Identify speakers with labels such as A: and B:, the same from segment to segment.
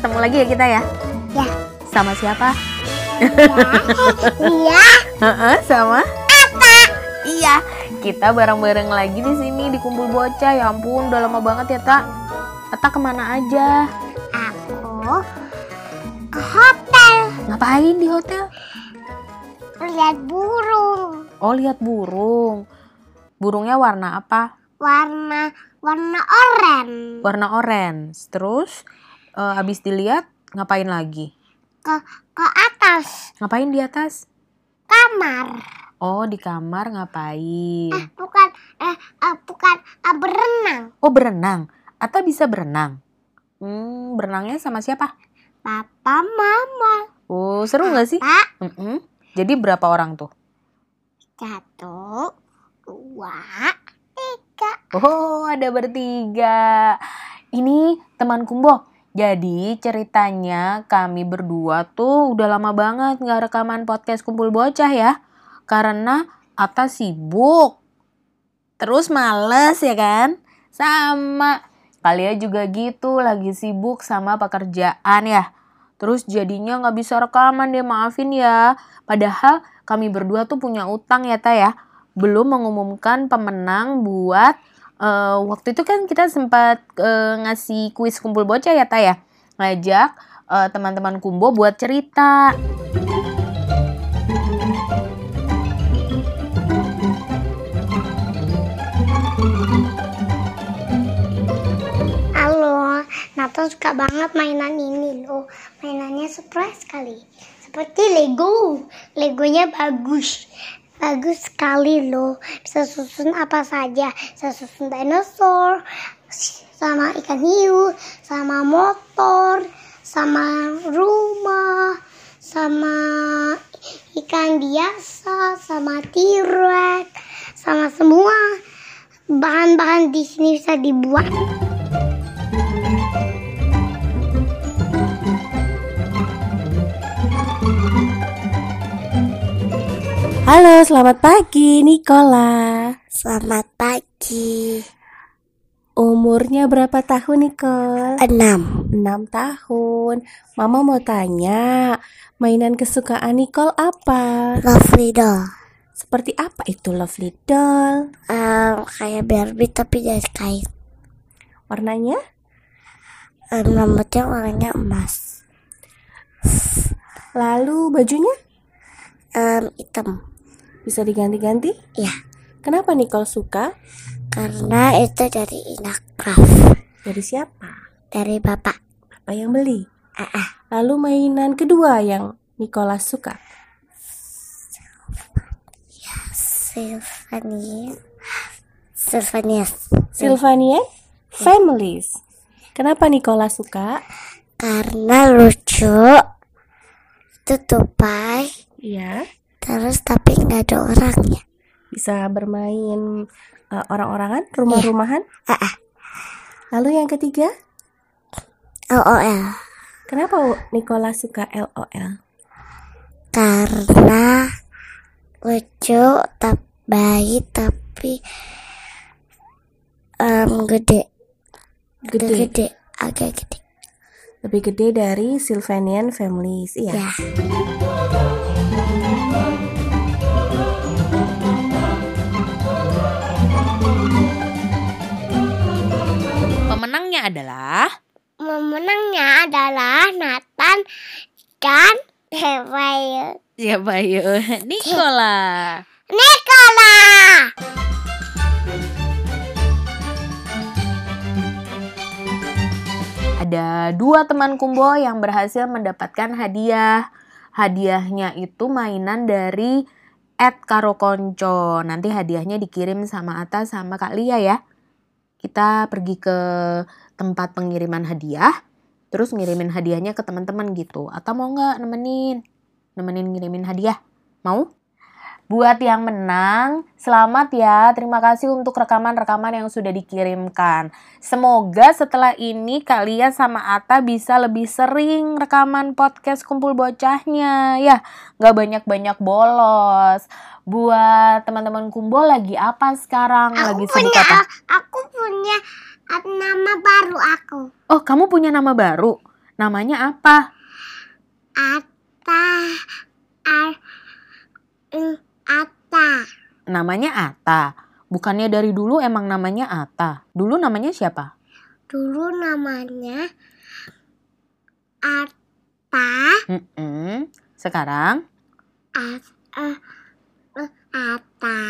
A: lagi ya kita ya?
B: Ya.
A: Sama siapa?
B: Iya.
A: Heeh, sama? Iya, kita bareng-bareng lagi di sini di kumpul bocah. Ya ampun, udah lama banget ya, Tak. Ata ke mana aja?
B: Aku ke hotel
A: Ngapain di hotel?
B: lihat burung.
A: Oh, lihat burung. Burungnya warna apa?
B: Warna warna oranye.
A: Warna orange. Terus eh, habis dilihat ngapain lagi?
B: Ke ke atas
A: Ngapain di atas?
B: kamar.
A: Oh, di kamar ngapain?
B: Eh bukan eh, eh, bukan eh, berenang.
A: Oh, berenang. Ata bisa berenang. Hmm, berenangnya sama siapa?
B: Papa mama.
A: Oh, seru nggak sih?
B: Pak
A: Mm-mm. Jadi berapa orang tuh?
B: satu dua tiga.
A: Oh, ada bertiga. Ini teman Kumbo. Jadi ceritanya kami berdua tuh udah lama banget nggak rekaman podcast kumpul bocah ya. Karena Ata sibuk. Terus males ya kan? Sama. Kalian juga gitu lagi sibuk sama pekerjaan ya. Terus jadinya nggak bisa rekaman deh maafin ya. Padahal kami berdua tuh punya utang ya Ta ya. Belum mengumumkan pemenang buat eh, waktu itu kan kita sempat eh, ngasih kuis kumpul bocah ya Ta ya. Ngajak eh, teman-teman Kumbo buat cerita.
B: Halo, Nathan suka banget mainan ini loh. Mainannya surprise sekali. Seperti Lego. Legonya bagus. Bagus sekali loh. Bisa susun apa saja. Bisa susun dinosaur, sama ikan hiu, sama motor, sama rumah, sama ikan biasa, sama T-Rex, sama semua bahan-bahan di sini bisa dibuat.
C: Halo, selamat pagi Nikola.
B: Selamat pagi.
C: Umurnya berapa tahun Nicole?
B: Enam.
C: 6 tahun. Mama mau tanya, mainan kesukaan Nicole apa?
B: Lovely doll.
C: Seperti apa itu Lovely Doll?
B: Em, kayak Barbie tapi dari kain.
C: Warnanya?
B: Em, rambutnya warnanya emas.
C: Lalu bajunya?
B: Em, hitam.
C: Bisa diganti-ganti?
B: Ya,
C: Kenapa Nicole suka?
B: karena itu dari Inacraft.
C: Dari siapa?
B: Dari bapak.
C: Apa yang beli?
B: Ah, ah.
C: Lalu mainan kedua yang Nicola suka?
B: Sylvania. Sylvania.
C: Sylvania Families. Kenapa Nicola suka?
B: Karena lucu. Itu tupai.
C: Iya.
B: Terus tapi nggak ada orangnya.
C: bisa bermain uh, orang-orangan, rumah-rumahan.
B: Ah, ah.
C: Lalu yang ketiga,
B: LOL.
C: kenapa Nicola suka LOL?
B: karena lucu tapi bayi tapi em, gede
C: Gede,
B: gede agak gede
C: lebih gede dari Sylvanian Families, iya.
B: ya
A: Pemenangnya adalah
B: pemenangnya adalah Nathan dan Hewayu
A: siapa yuk? Nikola.
B: Nikola
A: Ada dua teman Kumbo yang berhasil mendapatkan hadiah. Hadiahnya itu mainan dari Ed Karokonco. Nanti hadiahnya dikirim sama Ata sama Kak Lia ya. Kita pergi ke tempat pengiriman hadiah. Terus ngirimin hadiahnya ke teman-teman gitu. Atau mau nggak nemenin? Nemenin ngirimin hadiah? Mau? Buat yang menang, selamat ya. Terima kasih untuk rekaman-rekaman yang sudah dikirimkan. Semoga setelah ini kalian sama Ata bisa lebih sering rekaman podcast kumpul bocahnya. Ya, nggak banyak-banyak bolos. Buat teman-teman kumpul lagi apa sekarang? lagi
B: aku
A: sibuk
B: punya
A: apa?
B: Punya nama baru aku
A: Oh, kamu punya nama baru? Namanya apa?
B: Ata. Ar. Ata.
A: Namanya Ata. Bukannya dari dulu emang namanya Ata. Dulu namanya siapa?
B: Dulu namanya Ata.
A: Sekarang?
B: Eh, eh, Ata.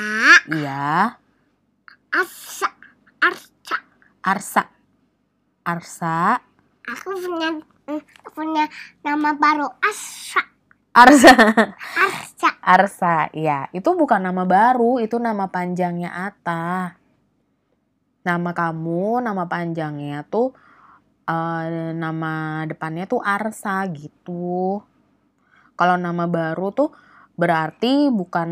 A: Iya.
B: Asa. Arsa.
A: Arsa. Arsa.
B: Aku punya mm, punya nama baru Asa.
A: Arsa.
B: Arsa.
A: Arsa, iya. Itu bukan nama baru, itu nama panjangnya Ata. Nama kamu, nama panjangnya tuh eh, nama depannya tuh Arsa gitu. Kalau nama baru tuh berarti bukan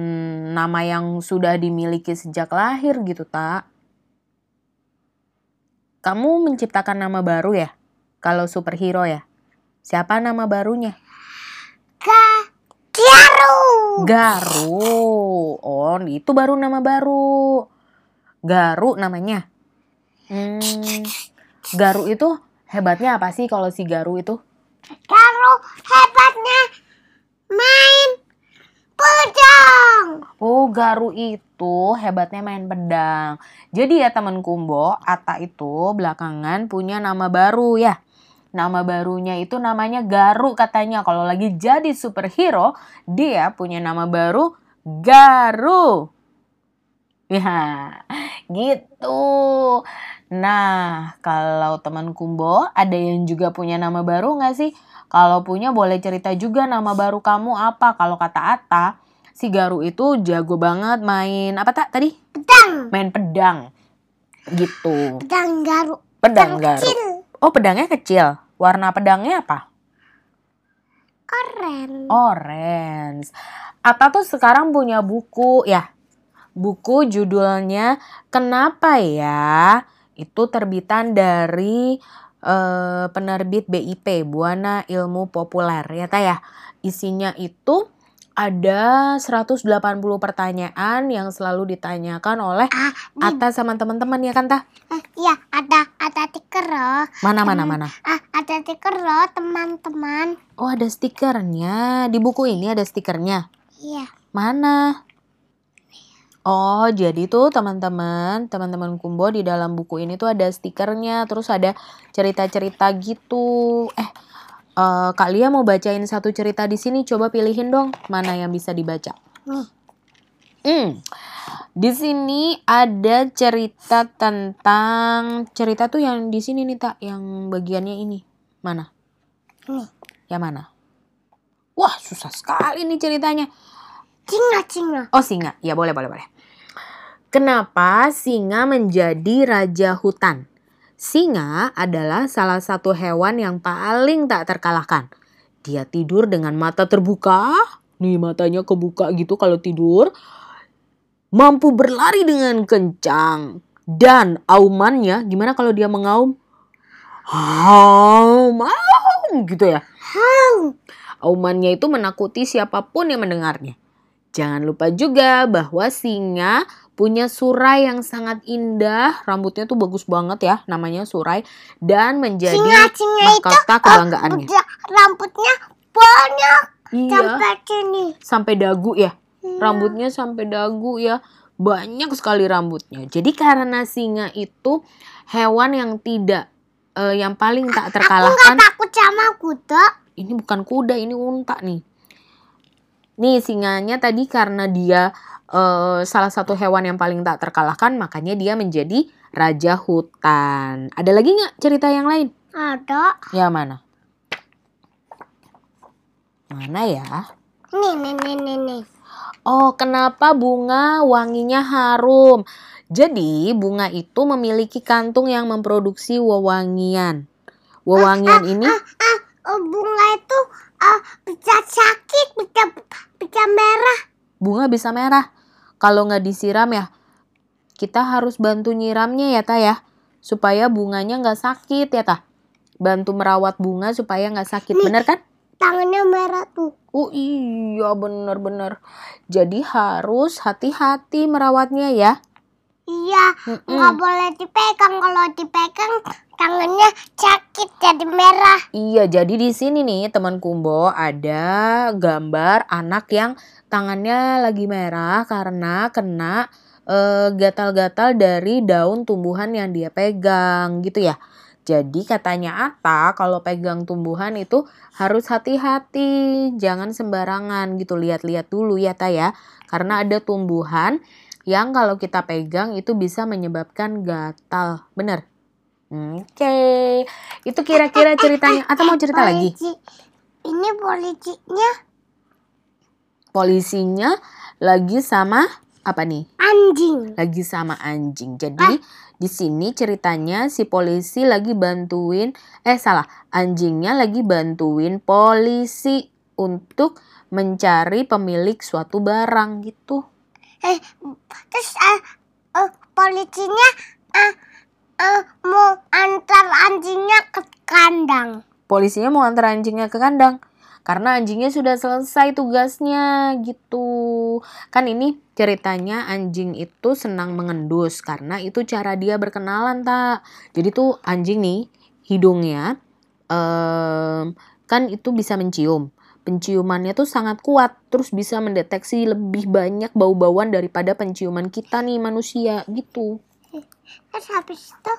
A: nama yang sudah dimiliki sejak lahir gitu, tak? Kamu menciptakan nama baru ya? Kalau superhero ya? Siapa nama barunya?
B: Ga. Garu.
A: Garu. Oh, itu baru nama baru. Garu namanya. Hmm, Garu itu hebatnya apa sih kalau si Garu itu?
B: Garu hebatnya main pedang.
A: Oh, Garu itu hebatnya main pedang. Jadi ya teman Kumbo, Ata itu belakangan punya nama baru ya. Nama barunya itu namanya Garu katanya. Kalau lagi jadi superhero, dia punya nama baru Garu. Ya, gitu. Nah, kalau teman Kumbo ada yang juga punya nama baru nggak sih? Kalau punya boleh cerita juga nama baru kamu apa. Kalau kata Ata, si Garu itu jago banget main apa tak tadi?
B: Pedang.
A: Main pedang. Gitu.
B: Pedang garu.
A: Pedang Garu.
B: kecil.
A: Oh, pedangnya kecil. Warna pedangnya apa?
B: Keren.
A: Orange. Ata tuh sekarang punya buku ya. Buku judulnya Kenapa ya? Itu terbitan dari eh, penerbit BIP Buana Ilmu Populer ya ta ya. Isinya itu ada 180 pertanyaan yang selalu ditanyakan oleh
B: Ah,
A: Ata sama teman-teman ya kan ta?
B: eh, iya ada ada stiker loh.
A: Mana mana mana?
B: Ah, ada stiker loh teman-teman.
A: Oh ada stikernya. Di buku ini ada stikernya.
B: Iya.
A: Mana? Oh, jadi tuh teman-teman, teman-teman Kumbo di dalam buku ini tuh ada stikernya, terus ada cerita-cerita gitu. Eh, eh kalian mau bacain satu cerita di sini? Coba pilihin dong, mana yang bisa dibaca.
B: Nih.
A: Hmm. Di sini ada cerita tentang cerita tuh yang di sini nih tak, yang bagiannya ini. Mana? Yang mana? Wah, susah sekali nih ceritanya.
B: Singa singa.
A: Oh singa, ya boleh boleh boleh. Kenapa singa menjadi raja hutan? Singa adalah salah satu hewan yang paling tak terkalahkan. Dia tidur dengan mata terbuka, nih matanya kebuka gitu kalau tidur. Mampu berlari dengan kencang dan aumannya gimana kalau dia mengaum? Haum, haum gitu ya.
B: Hau.
A: Aumannya itu menakuti siapa pun yang mendengarnya. Jangan lupa juga bahwa singa punya surai yang sangat indah. Rambutnya tuh bagus banget ya, namanya surai. Dan menjadi
B: Singa singa itu
A: mahkota kebanggaannya.
B: udah rambutnya banyak
A: Iya,
B: sampai sini.
A: sampai dagu ya.
B: Iya.
A: Rambutnya sampai dagu ya. Banyak sekali rambutnya. Jadi karena singa itu hewan yang tidak eh, yang paling tak
B: Aku nggak
A: terkalahkan.
B: takut sama kuda.
A: ini bukan kuda, ini unta nih. Nih singanya tadi karena dia eh, salah satu hewan yang paling tak terkalahkan, makanya dia menjadi raja hutan. Ada lagi nggak cerita yang lain?
B: Ada.
A: Ya mana? Mana ya?
B: Nih nih nih nih nih.
A: Oh, kenapa bunga wanginya harum? Jadi, bunga itu memiliki kantung yang memproduksi wewangian. Wewangian ini
B: Ah, oh, bunga itu ah bisa sakit, bisa bisa merah.
A: bunga bisa merah. Kalau nggak disiram ya, kita harus bantu nyiramnya ya, Ta ya. Supaya bunganya nggak sakit ya, Ta. Bantu merawat bunga supaya nggak sakit,
B: Nih.
A: bener kan?
B: Tangannya merah tuh.
A: Oh iya, bener-bener. Jadi harus hati-hati merawatnya ya.
B: Iya, nggak boleh dipegang. Kalau dipegang tangannya sakit jadi merah.
A: Iya, jadi di sini nih teman Kumbo ada gambar anak yang tangannya lagi merah karena kena eh, gatal-gatal dari daun tumbuhan yang dia pegang gitu ya. Jadi katanya Ata kalau pegang tumbuhan itu harus hati-hati, jangan sembarangan gitu. Lihat-lihat dulu ya Ta ya. Karena ada tumbuhan yang kalau kita pegang itu bisa menyebabkan gatal. Bener? Oke. Itu kira-kira ceritanya. Atau mau cerita lagi?
B: Polisi. Ini polisinya
A: Polisinya lagi sama apa nih?
B: anjing.
A: Lagi sama anjing. Jadi di sini ceritanya si polisi lagi bantuin eh salah, anjingnya lagi bantuin polisi untuk mencari pemilik suatu barang gitu.
B: Eh, terus eh, eh, polisinya eh, eh, mau antar anjingnya ke kandang.
A: Polisinya mau antar anjingnya ke kandang karena anjingnya sudah selesai tugasnya gitu. Kan ini ceritanya anjing itu senang mengendus karena itu cara dia berkenalan tak. Jadi tuh anjing nih hidungnya em, kan itu bisa mencium. Penciumannya tuh sangat kuat, terus bisa mendeteksi lebih banyak bau-bauan daripada penciuman kita nih manusia gitu.
B: Terus habis itu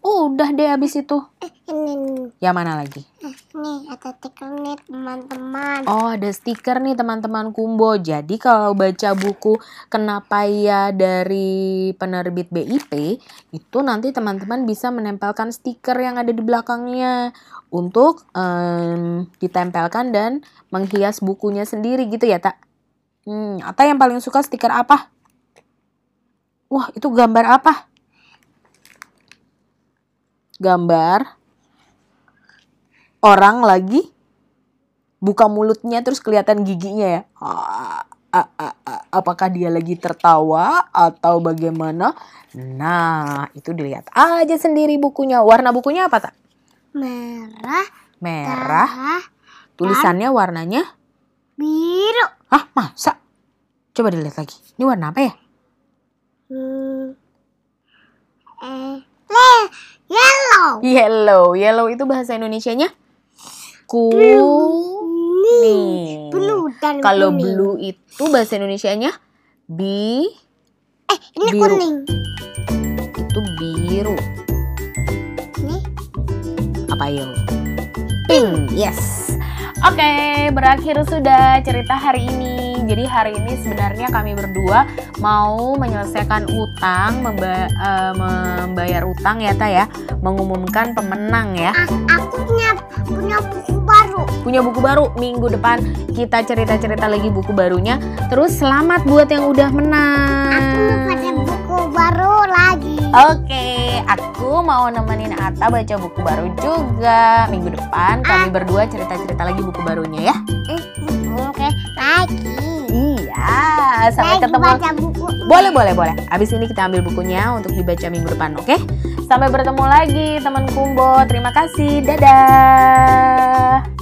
A: Udah deh habis itu.
B: eh, ini nih,
A: Yang mana lagi?
B: Nih ada stiker nih teman-teman.
A: Oh, ada stiker nih teman-teman Kumbo. Jadi kalau baca buku Kenapa Ya dari penerbit BIP, itu nanti teman-teman bisa menempelkan stiker yang ada di belakangnya untuk em, ditempelkan dan menghias bukunya sendiri gitu ya, Tak? Hmm, Ata yang paling suka stiker apa? Wah, itu gambar apa? Gambar orang lagi buka mulutnya terus kelihatan giginya ya. Ah, ah, ah, ah. Apakah dia lagi tertawa atau bagaimana? Nah, itu dilihat aja sendiri bukunya. Warna bukunya apa tak? Merah,
B: Merah.
A: Tulisannya warnanya?
B: biru.
A: Hah, masa? Coba dilihat lagi. Ini warna apa ya?
B: Hmm. Eh, le, yellow.
A: Yellow. Yellow itu bahasa Indonesianya? Kuning.
B: Blue dan
A: Kalau
B: kuning.
A: blue itu bahasa Indonesianya bi
B: Eh, ini
A: biru.
B: kuning.
A: itu biru.
B: Nih,
A: apa yuk? Pink, yes. Oke, berakhir sudah cerita hari ini. Jadi hari ini sebenarnya kami berdua mau menyelesaikan utang, memba- eh, membayar utang ya Ta ya, mengumumkan pemenang ya.
B: ah, aku punya punya buku baru.
A: Punya buku baru minggu depan kita cerita-cerita lagi buku barunya. Terus selamat buat yang udah menang.
B: Aku mau pada buku baru lagi.
A: Oke, aku mau nemenin Ata baca buku baru juga. Minggu depan kami berdua cerita-cerita lagi buku barunya ya.
B: Eh, Oke, lagi.
A: Iya, sampai
B: lagi
A: ketemu.
B: baca buku.
A: Boleh, boleh, boleh. Abis ini kita ambil bukunya untuk dibaca minggu depan, oke? Sampai bertemu lagi teman Kumbo. Terima kasih. Dadah.